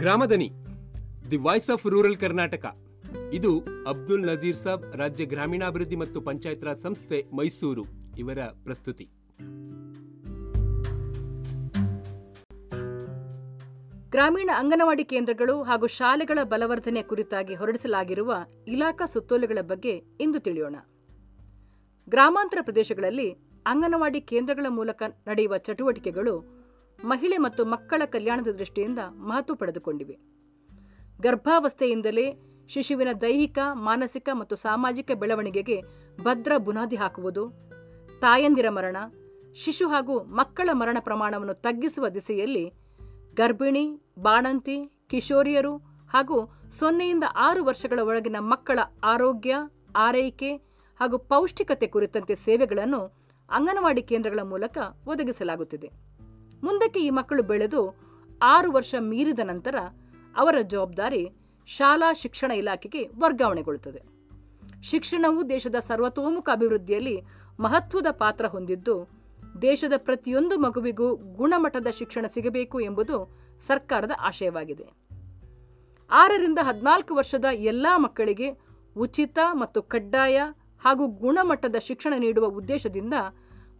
Gramadani, the voice of rural Karnataka. ಇದು ಅಬ್ದುಲ್ ನಜೀರ್ ಸಾಬ್ ರಾಜ್ಯ ಗ್ರಾಮೀಣಾಭಿವೃದ್ಧಿ ಮತ್ತು ಪಂಚಾಯತ್ ರಾಜ್ ಸಂಸ್ಥೆ ಮೈಸೂರು. ಇವರ ಪ್ರಸ್ತುತಿ. ಗ್ರಾಮೀಣ ಅಂಗನವಾಡಿ ಕೇಂದ್ರಗಳು ಹಾಗೂ ಶಾಲೆಗಳ ಬಲವರ್ಧನೆ ಕುರಿತಾಗಿ ಹೊರಡಿಸಲಾಗಿರುವ ಇಲಾಖಾ ಸುತ್ತೋಲೆಗಳ ಬಗ್ಗೆ ಇಂದು ತಿಳಿಯೋಣ. ಗ್ರಾಮಾಂತರ ಪ್ರದೇಶಗಳಲ್ಲಿ ಅಂಗನವಾಡಿ ಕೇಂದ್ರಗಳ ಮೂಲಕ ನಡೆಯುವ ಚಟುವಟಿಕೆಗಳು ಮಹಿಳೆ ಮತ್ತು ಮಕ್ಕಳ ಕಲ್ಯಾಣದ ದೃಷ್ಟಿಯಿಂದ ಮಹತ್ವ ಪಡೆದುಕೊಂಡಿವೆ. ಗರ್ಭಾವಸ್ಥೆಯಿಂದಲೇ ಶಿಶುವಿನ ದೈಹಿಕ, ಮಾನಸಿಕ ಮತ್ತು ಸಾಮಾಜಿಕ ಬೆಳವಣಿಗೆಗೆ ಭದ್ರ ಬುನಾದಿ ಹಾಕುವುದು, ತಾಯಂದಿರ ಮರಣ, ಶಿಶು ಹಾಗೂ ಮಕ್ಕಳ ಮರಣ ಪ್ರಮಾಣವನ್ನು ತಗ್ಗಿಸುವ ದಿಸೆಯಲ್ಲಿ ಗರ್ಭಿಣಿ, ಬಾಣಂತಿ, ಕಿಶೋರಿಯರು ಹಾಗೂ ಸೊನ್ನೆಯಿಂದ ಆರು ವರ್ಷಗಳ ಒಳಗಿನ ಮಕ್ಕಳ ಆರೋಗ್ಯ, ಆರೈಕೆ ಹಾಗೂ ಪೌಷ್ಟಿಕತೆ ಕುರಿತಂತೆ ಸೇವೆಗಳನ್ನು ಅಂಗನವಾಡಿ ಕೇಂದ್ರಗಳ ಮೂಲಕ ಒದಗಿಸಲಾಗುತ್ತಿದೆ. ಮುಂದಕ್ಕೆ ಈ ಮಕ್ಕಳು ಬೆಳೆದು ಆರು ವರ್ಷ ಮೀರಿದ ನಂತರ ಅವರ ಜವಾಬ್ದಾರಿ ಶಾಲಾ ಶಿಕ್ಷಣ ಇಲಾಖೆಗೆ ವರ್ಗಾವಣೆಗೊಳ್ಳುತ್ತದೆ. ಶಿಕ್ಷಣವು ದೇಶದ ಸರ್ವತೋಮುಖ ಅಭಿವೃದ್ಧಿಯಲ್ಲಿ ಮಹತ್ವದ ಪಾತ್ರ ಹೊಂದಿದ್ದು, ದೇಶದ ಪ್ರತಿಯೊಂದು ಮಗುವಿಗೂ ಗುಣಮಟ್ಟದ ಶಿಕ್ಷಣ ಸಿಗಬೇಕು ಎಂಬುದು ಸರ್ಕಾರದ ಆಶಯವಾಗಿದೆ. ಆರರಿಂದ ಹದಿನಾಲ್ಕು ವರ್ಷದ ಎಲ್ಲ ಮಕ್ಕಳಿಗೆ ಉಚಿತ ಮತ್ತು ಕಡ್ಡಾಯ ಹಾಗೂ ಗುಣಮಟ್ಟದ ಶಿಕ್ಷಣ ನೀಡುವ ಉದ್ದೇಶದಿಂದ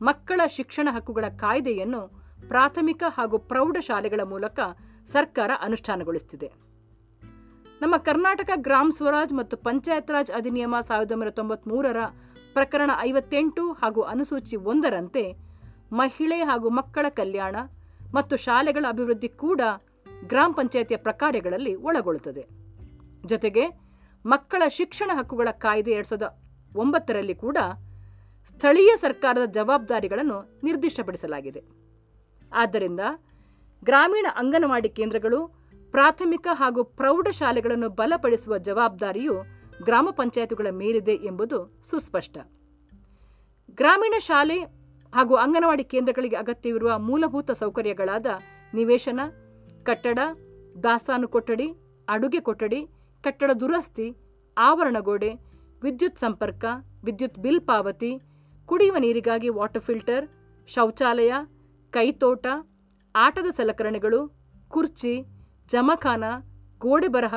ಮಕ್ಕಳ ಶಿಕ್ಷಣ ಹಕ್ಕುಗಳ ಕಾಯ್ದೆಯನ್ನು ಪ್ರಾಥಮಿಕ ಹಾಗೂ ಪ್ರೌಢಶಾಲೆಗಳ ಮೂಲಕ ಸರ್ಕಾರ ಅನುಷ್ಠಾನಗೊಳಿಸುತ್ತಿದೆ ನಮ್ಮ ಕರ್ನಾಟಕ ಗ್ರಾಮ್ ಸ್ವರಾಜ್ ಮತ್ತು ಪಂಚಾಯತ್ ರಾಜ್ ಅಧಿನಿಯಮ ಸಾವಿರದ ಒಂಬೈನೂರ ತೊಂಬತ್ಮೂರರ ಪ್ರಕರಣ ಐವತ್ತೆಂಟು ಹಾಗೂ ಅನುಸೂಚಿ ಒಂದರಂತೆ ಮಹಿಳೆ ಹಾಗೂ ಮಕ್ಕಳ ಕಲ್ಯಾಣ ಮತ್ತು ಶಾಲೆಗಳ ಅಭಿವೃದ್ಧಿ ಕೂಡ ಗ್ರಾಮ ಪಂಚಾಯತಿಯ ಪ್ರಕಾರಗಳಲ್ಲಿ ಒಳಗೊಳ್ಳುತ್ತದೆ. ಜೊತೆಗೆ ಮಕ್ಕಳ ಶಿಕ್ಷಣ ಹಕ್ಕುಗಳ ಕಾಯ್ದೆ ಎರಡು ಸಾವಿರದ ಒಂಬತ್ತರಲ್ಲಿ ಕೂಡ ಸ್ಥಳೀಯ ಸರ್ಕಾರದ ಜವಾಬ್ದಾರಿಗಳನ್ನು ನಿರ್ದಿಷ್ಟಪಡಿಸಲಾಗಿದೆ. ಆದ್ದರಿಂದ ಗ್ರಾಮೀಣ ಅಂಗನವಾಡಿ ಕೇಂದ್ರಗಳು ಪ್ರಾಥಮಿಕ ಹಾಗೂ ಪ್ರೌಢಶಾಲೆಗಳನ್ನು ಬಲಪಡಿಸುವ ಜವಾಬ್ದಾರಿಯು ಗ್ರಾಮ ಪಂಚಾಯತ್ಗಳ ಮೇಲಿದೆ ಎಂಬುದು ಸುಸ್ಪಷ್ಟ. ಗ್ರಾಮೀಣ ಶಾಲೆ ಹಾಗೂ ಅಂಗನವಾಡಿ ಕೇಂದ್ರಗಳಿಗೆ ಅಗತ್ಯವಿರುವ ಮೂಲಭೂತ ಸೌಕರ್ಯಗಳಾದ ನಿವೇಶನ, ಕಟ್ಟಡ, ದಾಸ್ತಾನು ಕೊಠಡಿ, ಅಡುಗೆ ಕೊಠಡಿ, ಕಟ್ಟಡ ದುರಸ್ತಿ ಆವರಣಗೋಡೆ ವಿದ್ಯುತ್ ಸಂಪರ್ಕ, ವಿದ್ಯುತ್ ಬಿಲ್ ಪಾವತಿ, ಕುಡಿಯುವ ನೀರಿಗಾಗಿ ವಾಟರ್ ಫಿಲ್ಟರ್, ಶೌಚಾಲಯ ಕೈತೋಟ, ಆಟದ ಸಲಕರಣೆಗಳು, ಕುರ್ಚಿ, ಜಮಖಾನ, ಗೋಡೆ ಬರಹ,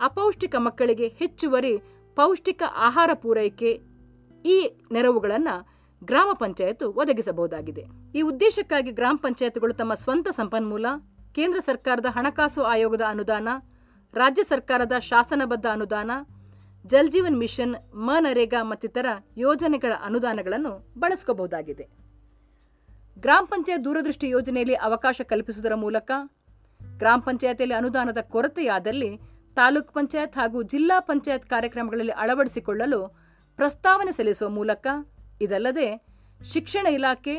ಅಪೌಷ್ಟಿಕ ಮಕ್ಕಳಿಗೆ ಹೆಚ್ಚುವರಿ ಪೌಷ್ಟಿಕ ಆಹಾರ ಪೂರೈಕೆ ಈ ನೆರವುಗಳನ್ನು ಗ್ರಾಮ ಪಂಚಾಯತ್ ಒದಗಿಸಬಹುದಾಗಿದೆ. ಈ ಉದ್ದೇಶಕ್ಕಾಗಿ ಗ್ರಾಮ ಪಂಚಾಯತ್ಗಳು ತಮ್ಮ ಸ್ವಂತ ಸಂಪನ್ಮೂಲ, ಕೇಂದ್ರ ಸರ್ಕಾರದ ಹಣಕಾಸು ಆಯೋಗದ ಅನುದಾನ, ರಾಜ್ಯ ಸರ್ಕಾರದ ಶಾಸನಬದ್ಧ ಅನುದಾನ, ಜಲ್ ಜೀವನ್ ಮಿಷನ್ ಮನರೇಗಾ ಮತ್ತಿತರ ಯೋಜನೆಗಳ ಅನುದಾನಗಳನ್ನು ಬಳಸ್ಕೋಬಹುದಾಗಿದೆ. ಗ್ರಾಮ ಪಂಚಾಯತ್ ದೂರದೃಷ್ಟಿ ಯೋಜನೆಯಲ್ಲಿ ಅವಕಾಶ ಕಲ್ಪಿಸುವುದರ ಮೂಲಕ ಗ್ರಾಮ ಪಂಚಾಯತಿಯಲ್ಲಿ ಅನುದಾನದ ಕೊರತೆಯಾದಲ್ಲಿ ತಾಲೂಕ್ ಪಂಚಾಯತ್ ಹಾಗೂ ಜಿಲ್ಲಾ ಪಂಚಾಯತ್ ಕಾರ್ಯಕ್ರಮಗಳಲ್ಲಿ ಅಳವಡಿಸಿಕೊಳ್ಳಲು ಪ್ರಸ್ತಾವನೆ ಸಲ್ಲಿಸುವ ಮೂಲಕ ಇದಲ್ಲದೆ ಶಿಕ್ಷಣ ಇಲಾಖೆ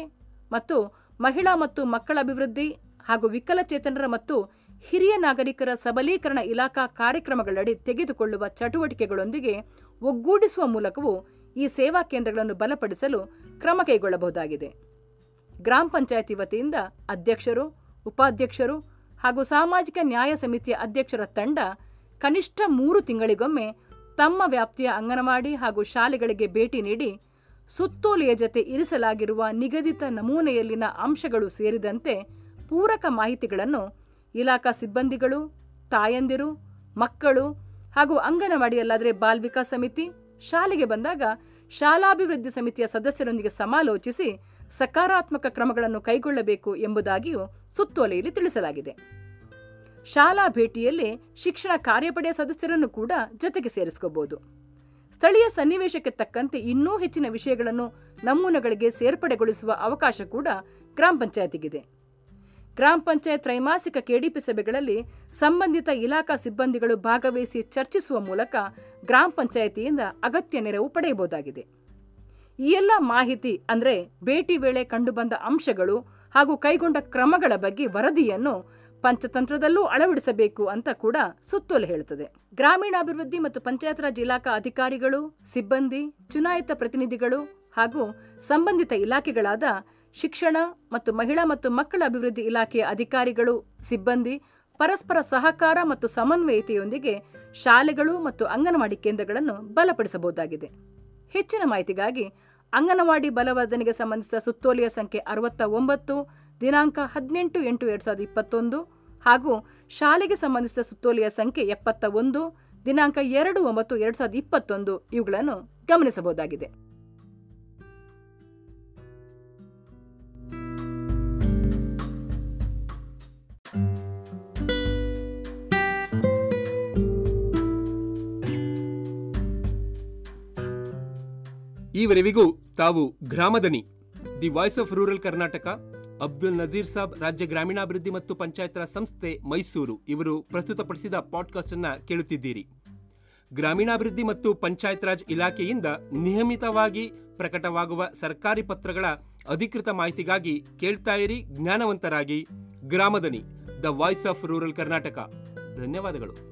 ಮತ್ತು ಮಹಿಳಾ ಮತ್ತು ಮಕ್ಕಳ ಅಭಿವೃದ್ಧಿ ಹಾಗೂ ವಿಕಲಚೇತನರ ಮತ್ತು ಹಿರಿಯ ನಾಗರಿಕರ ಸಬಲೀಕರಣ ಇಲಾಖಾ ಕಾರ್ಯಕ್ರಮಗಳಡಿ ತೆಗೆದುಕೊಳ್ಳುವ ಚಟುವಟಿಕೆಗಳೊಂದಿಗೆ ಒಗ್ಗೂಡಿಸುವ ಮೂಲಕವೂ ಈ ಸೇವಾ ಕೇಂದ್ರಗಳನ್ನು ಬಲಪಡಿಸಲು ಕ್ರಮ ಕೈಗೊಳ್ಳಬಹುದಾಗಿದೆ. ಗ್ರಾಮ ಪಂಚಾಯತಿ ವತಿಯಿಂದ ಅಧ್ಯಕ್ಷರು, ಉಪಾಧ್ಯಕ್ಷರು ಹಾಗೂ ಸಾಮಾಜಿಕ ನ್ಯಾಯ ಸಮಿತಿಯ ಅಧ್ಯಕ್ಷರ ತಂಡ ಕನಿಷ್ಠ ಮೂರು ತಿಂಗಳಿಗೊಮ್ಮೆ ತಮ್ಮ ವ್ಯಾಪ್ತಿಯ ಅಂಗನವಾಡಿ ಹಾಗೂ ಶಾಲೆಗಳಿಗೆ ಭೇಟಿ ನೀಡಿ ಸುತ್ತೋಲೆಯ ಜತೆ ಇರಿಸಲಾಗಿರುವ ನಿಗದಿತ ನಮೂನೆಯಲ್ಲಿನ ಅಂಶಗಳು ಸೇರಿದಂತೆ ಪೂರಕ ಮಾಹಿತಿಗಳನ್ನು ಇಲಾಖಾ ಸಿಬ್ಬಂದಿಗಳು, ತಾಯಂದಿರು, ಮಕ್ಕಳು ಹಾಗೂ ಅಂಗನವಾಡಿಯಲ್ಲಾದರೆ ಬಾಲ್ ವಿಕಾಸ್ ಸಮಿತಿ, ಶಾಲೆಗೆ ಬಂದಾಗ ಶಾಲಾಭಿವೃದ್ಧಿ ಸಮಿತಿಯ ಸದಸ್ಯರೊಂದಿಗೆ ಸಮಾಲೋಚಿಸಿ ಸಕಾರಾತ್ಮಕ ಕ್ರಮಗಳನ್ನು ಕೈಗೊಳ್ಳಬೇಕು ಎಂಬುದಾಗಿಯೂ ಸುತ್ತೋಲೆಯಲ್ಲಿ ತಿಳಿಸಲಾಗಿದೆ. ಶಾಲಾ ಭೇಟಿಯಲ್ಲಿ ಶಿಕ್ಷಣ ಕಾರ್ಯಪಡೆಯ ಸದಸ್ಯರನ್ನು ಕೂಡ ಜೊತೆಗೆ ಸೇರಿಸ್ಕೋಬಹುದು ಸ್ಥಳೀಯ ಸನ್ನಿವೇಶಕ್ಕೆ ತಕ್ಕಂತೆ ಇನ್ನೂ ಹೆಚ್ಚಿನ ವಿಷಯಗಳನ್ನು ನಮೂನೆಗಳಿಗೆ ಸೇರ್ಪಡೆಗೊಳಿಸುವ ಅವಕಾಶ ಕೂಡ ಗ್ರಾಮ ಪಂಚಾಯತಿಗಿದೆ. ಗ್ರಾಮ ಪಂಚಾಯತ್ ತ್ರೈಮಾಸಿಕ ಕೆಡಿಪಿ ಸಭೆಗಳಲ್ಲಿ ಸಂಬಂಧಿತ ಇಲಾಖಾ ಸಿಬ್ಬಂದಿಗಳು ಭಾಗವಹಿಸಿ ಚರ್ಚಿಸುವ ಮೂಲಕ ಗ್ರಾಮ ಪಂಚಾಯತಿಯಿಂದ ಅಗತ್ಯ ನೆರವು ಪಡೆಯಬಹುದಾಗಿದೆ. ಈ ಎಲ್ಲ ಮಾಹಿತಿ ಅಂದರೆ ಭೇಟಿ ವೇಳೆ ಕಂಡುಬಂದ ಅಂಶಗಳು ಹಾಗೂ ಕೈಗೊಂಡ ಕ್ರಮಗಳ ಬಗ್ಗೆ ವರದಿಯನ್ನು ಪಂಚತಂತ್ರದಲ್ಲೂ ಅಳವಡಿಸಬೇಕು ಅಂತ ಕೂಡ ಸುತ್ತೋಲೆ ಹೇಳುತ್ತದೆ ಗ್ರಾಮೀಣಾಭಿವೃದ್ಧಿ ಮತ್ತು ಪಂಚಾಯತ್ ರಾಜ್ ಇಲಾಖಾ ಅಧಿಕಾರಿಗಳು, ಸಿಬ್ಬಂದಿ, ಚುನಾಯಿತ ಪ್ರತಿನಿಧಿಗಳು ಹಾಗೂ ಸಂಬಂಧಿತ ಇಲಾಖೆಗಳಾದ ಶಿಕ್ಷಣ ಮತ್ತು ಮಹಿಳಾ ಮತ್ತು ಮಕ್ಕಳ ಅಭಿವೃದ್ಧಿ ಇಲಾಖೆಯ ಅಧಿಕಾರಿಗಳು, ಸಿಬ್ಬಂದಿ, ಪರಸ್ಪರ ಸಹಕಾರ ಮತ್ತು ಸಮನ್ವಯತೆಯೊಂದಿಗೆ ಶಾಲೆಗಳು ಮತ್ತು ಅಂಗನವಾಡಿ ಕೇಂದ್ರಗಳನ್ನು ಬಲಪಡಿಸಬಹುದಾಗಿದೆ. ಹೆಚ್ಚಿನ ಮಾಹಿತಿಗಾಗಿ ಅಂಗನವಾಡಿ ಬಲವರ್ಧನೆಗೆ ಸಂಬಂಧಿಸಿದ ಸುತ್ತೋಲೆಯ ಸಂಖ್ಯೆ ಅರವತ್ತ ಒಂಬತ್ತು ದಿನಾಂಕ ಹದಿನೆಂಟು ಎಂಟು ಎರಡು ಸಾವಿರದ ಇಪ್ಪತ್ತೊಂದು ಹಾಗೂ ಶಾಲೆಗೆ ಸಂಬಂಧಿಸಿದ ಸುತ್ತೋಲೆಯ ಸಂಖ್ಯೆ ಎಪ್ಪತ್ತ ಒಂದು ದಿನಾಂಕ ಎರಡು ಒಂಬತ್ತು ಎರಡು ಸಾವಿರದ ಇಪ್ಪತ್ತೊಂದು. ಇವುಗಳನ್ನು ಗಮನಿಸಬಹುದಾಗಿದೆ. ಈವರೆವಿಗೂ ತಾವು Gramadani. The voice of rural Karnataka, Abdul Nazeer Saab ರಾಜ್ಯ ಗ್ರಾಮೀಣಾಭಿವೃದ್ಧಿ ಮತ್ತು ಪಂಚಾಯತ್ ರಾಜ್ ಸಂಸ್ಥೆ ಮೈಸೂರು ಇವರು ಪ್ರಸ್ತುತಪಡಿಸಿದ ಪಾಡ್ಕಾಸ್ಟ್ ಅನ್ನ ಕೇಳುತ್ತಿದ್ದೀರಿ. ಗ್ರಾಮೀಣಾಭಿವೃದ್ಧಿ ಮತ್ತು ಪಂಚಾಯತ್ ರಾಜ್ ಇಲಾಖೆಯಿಂದ ನಿಯಮಿತವಾಗಿ ಪ್ರಕಟವಾಗುವ ಸರ್ಕಾರಿ ಪತ್ರಗಳ ಅಧಿಕೃತ ಮಾಹಿತಿಗಾಗಿ ಕೇಳ್ತಾ ಇರಿ ಜ್ಞಾನವಂತರಾಗಿ. Gramadani, the voice of rural Karnataka. ಧನ್ಯವಾದಗಳು.